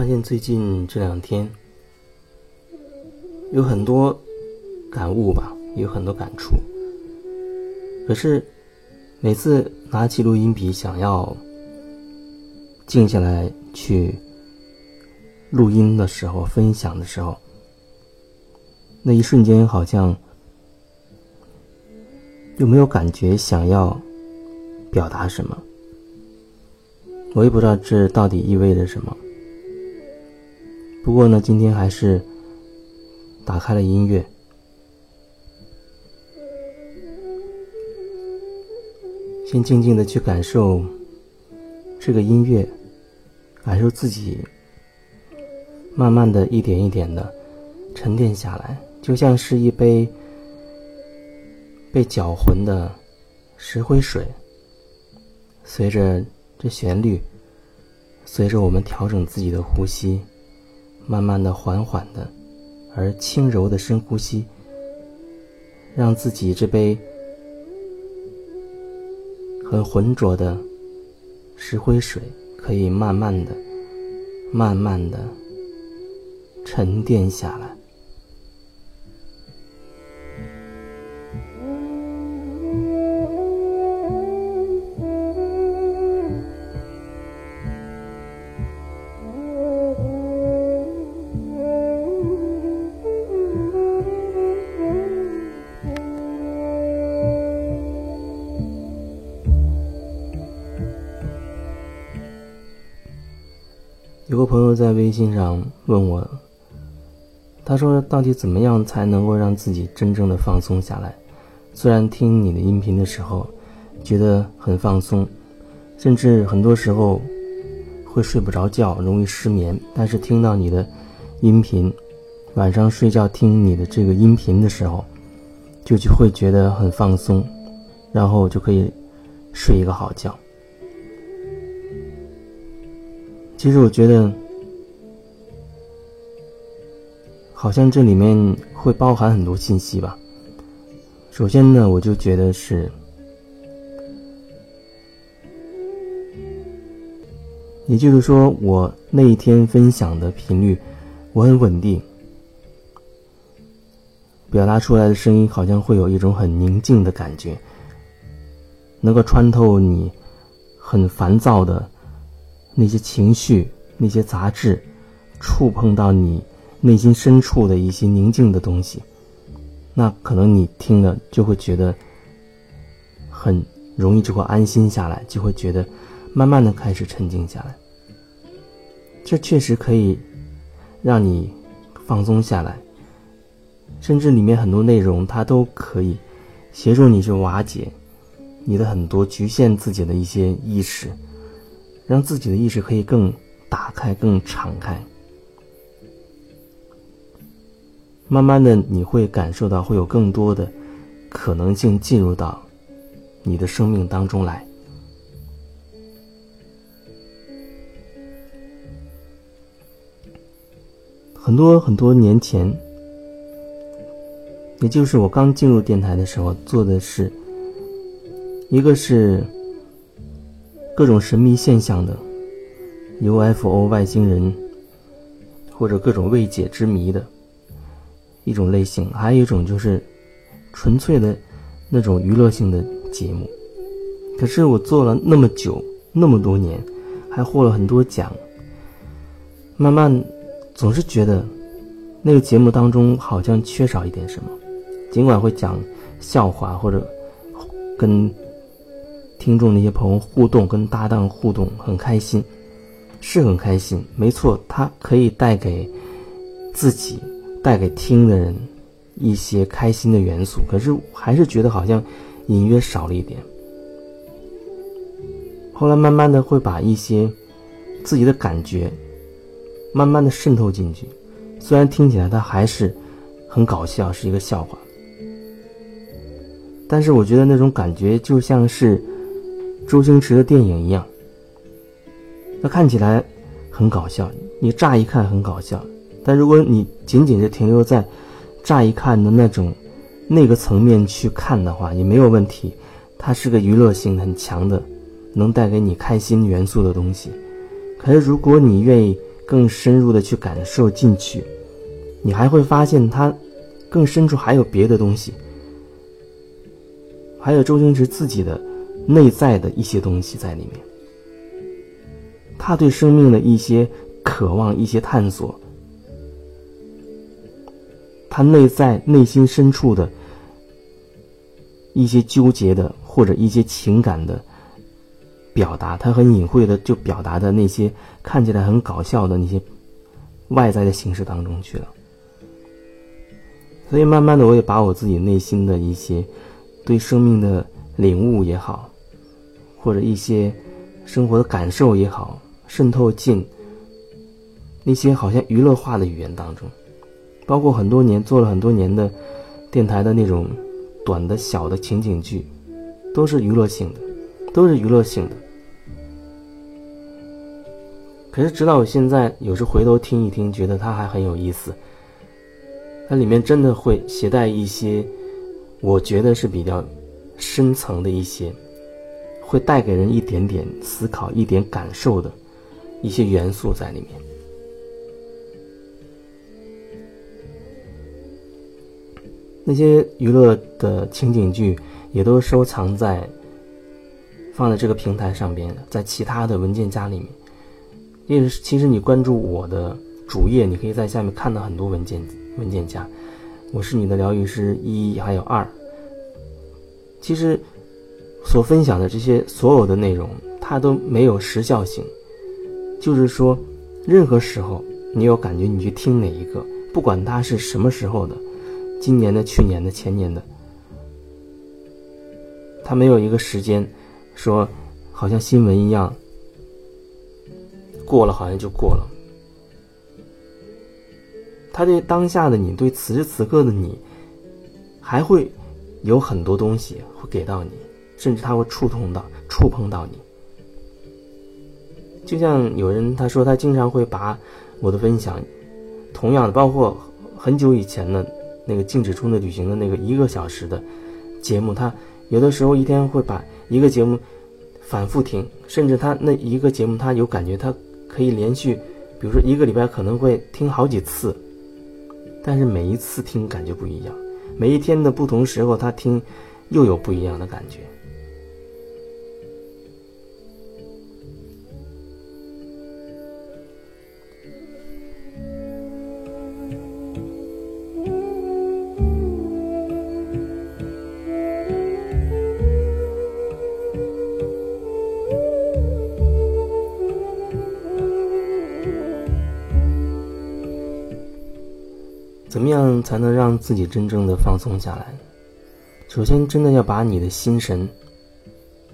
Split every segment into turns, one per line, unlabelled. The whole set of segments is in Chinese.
发现最近这两天有很多感悟吧，有很多感触。可是每次拿起录音笔，想要静下来去录音的时候，分享的时候，那一瞬间好像又没有感觉想要表达什么。我也不知道这到底意味着什么。不过呢，今天还是打开了音乐，先静静的去感受这个音乐，感受自己慢慢的一点一点的沉淀下来，就像是一杯被搅浑的石灰水，随着这旋律，随着我们调整自己的呼吸。慢慢的、缓缓的，而轻柔的深呼吸，让自己这杯很浑浊的石灰水可以慢慢的、慢慢的沉淀下来。有个朋友在微信上问我，他说：“到底怎么样才能够让自己真正的放松下来？虽然听你的音频的时候觉得很放松，甚至很多时候会睡不着觉，容易失眠。但是听到你的音频，晚上睡觉听你的这个音频的时候，就就会觉得很放松，然后就可以睡一个好觉。”其实我觉得，好像这里面会包含很多信息吧。首先呢，我就觉得是，也就是说，我那一天分享的频率，我很稳定，表达出来的声音好像会有一种很宁静的感觉，能够穿透你很烦躁的。那些情绪、那些杂质，触碰到你内心深处的一些宁静的东西，那可能你听了就会觉得很容易，就会安心下来，就会觉得慢慢的开始沉静下来。这确实可以让你放松下来，甚至里面很多内容它都可以协助你去瓦解你的很多局限自己的一些意识。让自己的意识可以更打开、更敞开，慢慢的你会感受到会有更多的可能性进入到你的生命当中来。很多很多年前，也就是我刚进入电台的时候，做的是一个是。各种神秘现象的 UFO 外星人，或者各种未解之谜的一种类型，还有一种就是纯粹的那种娱乐性的节目。可是我做了那么久，那么多年，还获了很多奖，慢慢总是觉得那个节目当中好像缺少一点什么。尽管会讲笑话或者跟。听众那些朋友互动，跟搭档互动很开心，是很开心，没错，它可以带给自己、带给听的人一些开心的元素。可是还是觉得好像隐约少了一点。后来慢慢的会把一些自己的感觉慢慢的渗透进去，虽然听起来它还是很搞笑，是一个笑话，但是我觉得那种感觉就像是。周星驰的电影一样，那看起来很搞笑，你乍一看很搞笑，但如果你仅仅是停留在乍一看的那种那个层面去看的话，也没有问题。它是个娱乐性很强的，能带给你开心元素的东西。可是如果你愿意更深入的去感受进去，你还会发现它更深处还有别的东西，还有周星驰自己的内在的一些东西在里面。他对生命的一些渴望、一些探索，他内在内心深处的一些纠结的或者一些情感的。表达他很隐晦的就表达的那些看起来很搞笑的那些外在的形式当中去了，所以慢慢的我也把我自己内心的一些对生命的领悟也好，或者一些生活的感受也好，渗透进那些好像娱乐化的语言当中，包括很多年做了很多年的电台的那种短的小的情景剧，都是娱乐性的。都是娱乐性的，可是直到我现在，有时回头听一听，觉得它还很有意思。它里面真的会携带一些，我觉得是比较深层的一些，会带给人一点点思考、一点感受的一些元素在里面。那些娱乐的情景剧也都收藏在。放在这个平台上边，在其他的文件夹里面，因为其实你关注我的主页，你可以在下面看到很多文件文件夹。我是你的疗愈师一，还有二。其实所分享的这些所有的内容，它都没有时效性，就是说，任何时候你有感觉，你去听哪一个，不管它是什么时候的，今年的、去年的、前年的，它没有一个时间。说，好像新闻一样，过了好像就过了。他对当下的你，对此时此刻的你，还会有很多东西会给到你，甚至他会触痛到、触碰到你。就像有人他说，他经常会把我的分享，同样的，包括很久以前的那个静止中的旅行的那个一个小时的节目，他有的时候一天会把。一个节目反复听，甚至他那一个节目，他有感觉，他可以连续，比如说一个礼拜可能会听好几次，但是每一次听感觉不一样，每一天的不同时候他听，又有不一样的感觉。怎么样才能让自己真正的放松下来？首先，真的要把你的心神，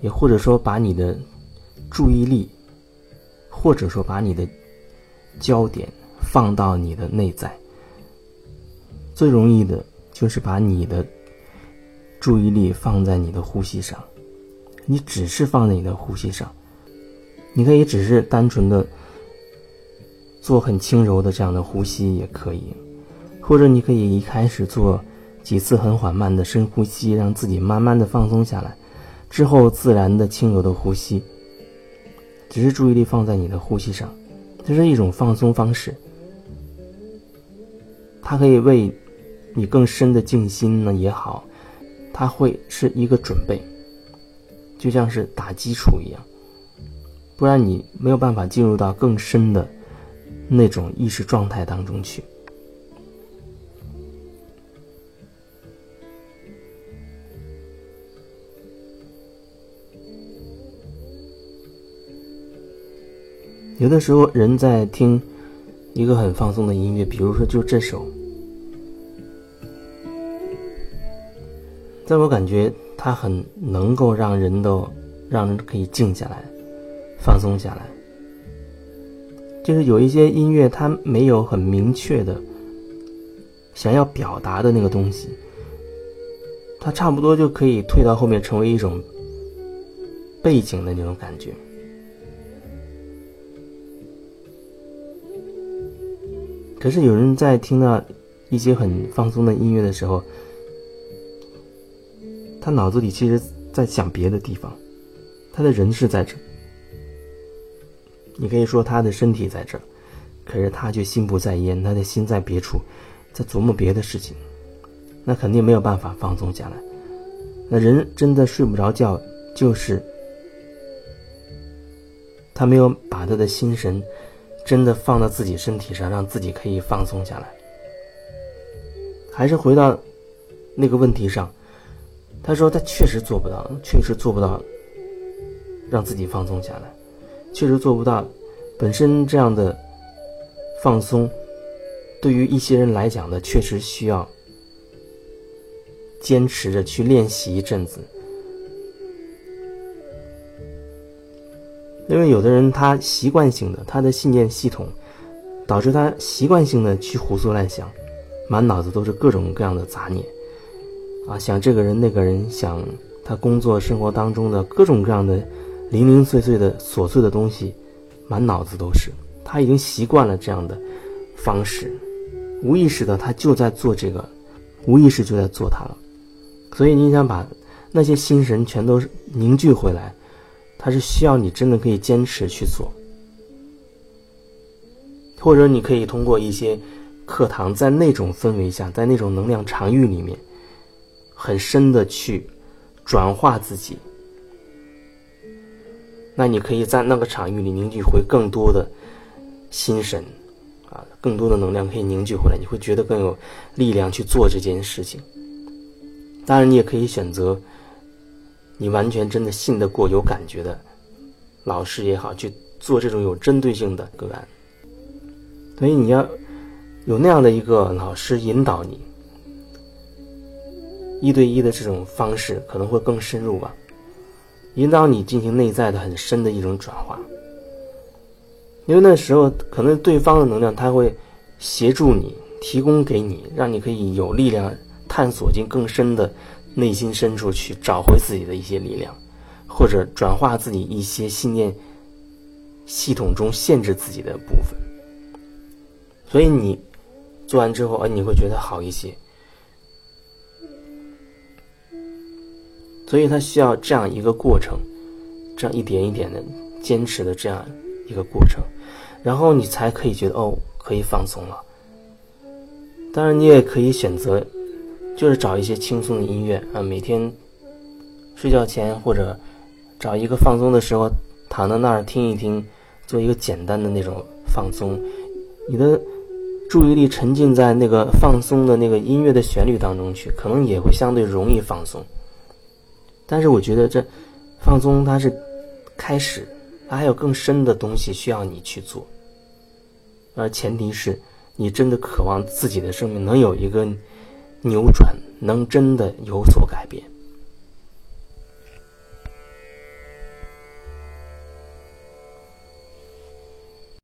也或者说把你的注意力，或者说把你的焦点放到你的内在。最容易的就是把你的注意力放在你的呼吸上，你只是放在你的呼吸上，你可以只是单纯的做很轻柔的这样的呼吸也可以。或者你可以一开始做几次很缓慢的深呼吸，让自己慢慢的放松下来，之后自然的轻柔的呼吸，只是注意力放在你的呼吸上，这是一种放松方式。它可以为你更深的静心呢也好，它会是一个准备，就像是打基础一样，不然你没有办法进入到更深的那种意识状态当中去。有的时候，人在听一个很放松的音乐，比如说就这首，在我感觉，它很能够让人都让人可以静下来，放松下来。就是有一些音乐，它没有很明确的想要表达的那个东西，它差不多就可以退到后面，成为一种背景的那种感觉。可是有人在听到一些很放松的音乐的时候，他脑子里其实在想别的地方，他的人是在这，你可以说他的身体在这，可是他却心不在焉，他的心在别处，在琢磨别的事情，那肯定没有办法放松下来。那人真的睡不着觉，就是他没有把他的心神真的放到自己身体上，让自己可以放松下来。还是回到那个问题上，他说他确实做不到，确实做不到让自己放松下来，确实做不到。本身这样的放松，对于一些人来讲呢，确实需要。坚持着去练习一阵子，因为有的人他习惯性的，他的信念系统导致他习惯性的去胡思乱想，满脑子都是各种各样的杂念，啊，想这个人那个人，想他工作生活当中的各种各样的零零碎碎的琐碎的东西，满脑子都是。他已经习惯了这样的方式，无意识的他就在做这个，无意识就在做他了。所以你想把那些心神全都凝聚回来，它是需要你真的可以坚持去做，或者你可以通过一些课堂，在那种氛围下，在那种能量场域里面，很深的去转化自己。那你可以在那个场域里凝聚回更多的心神，啊，更多的能量可以凝聚回来，你会觉得更有力量去做这件事情。当然，你也可以选择你完全真的信得过、有感觉的老师也好，去做这种有针对性的个案。所以你要有那样的一个老师引导你，一对一的这种方式可能会更深入吧，引导你进行内在的很深的一种转化。因为那时候可能对方的能量他会协助你，提供给你，让你可以有力量。探索进更深的内心深处去，找回自己的一些力量，或者转化自己一些信念系统中限制自己的部分。所以你做完之后，哎，你会觉得好一些。所以它需要这样一个过程，这样一点一点的坚持的这样一个过程，然后你才可以觉得哦，可以放松了。当然，你也可以选择。就是找一些轻松的音乐啊，每天睡觉前或者找一个放松的时候，躺在那儿听一听，做一个简单的那种放松。你的注意力沉浸在那个放松的那个音乐的旋律当中去，可能也会相对容易放松。但是我觉得这放松它是开始，它还有更深的东西需要你去做，而前提是你真的渴望自己的生命能有一个。扭转能真的有所改变。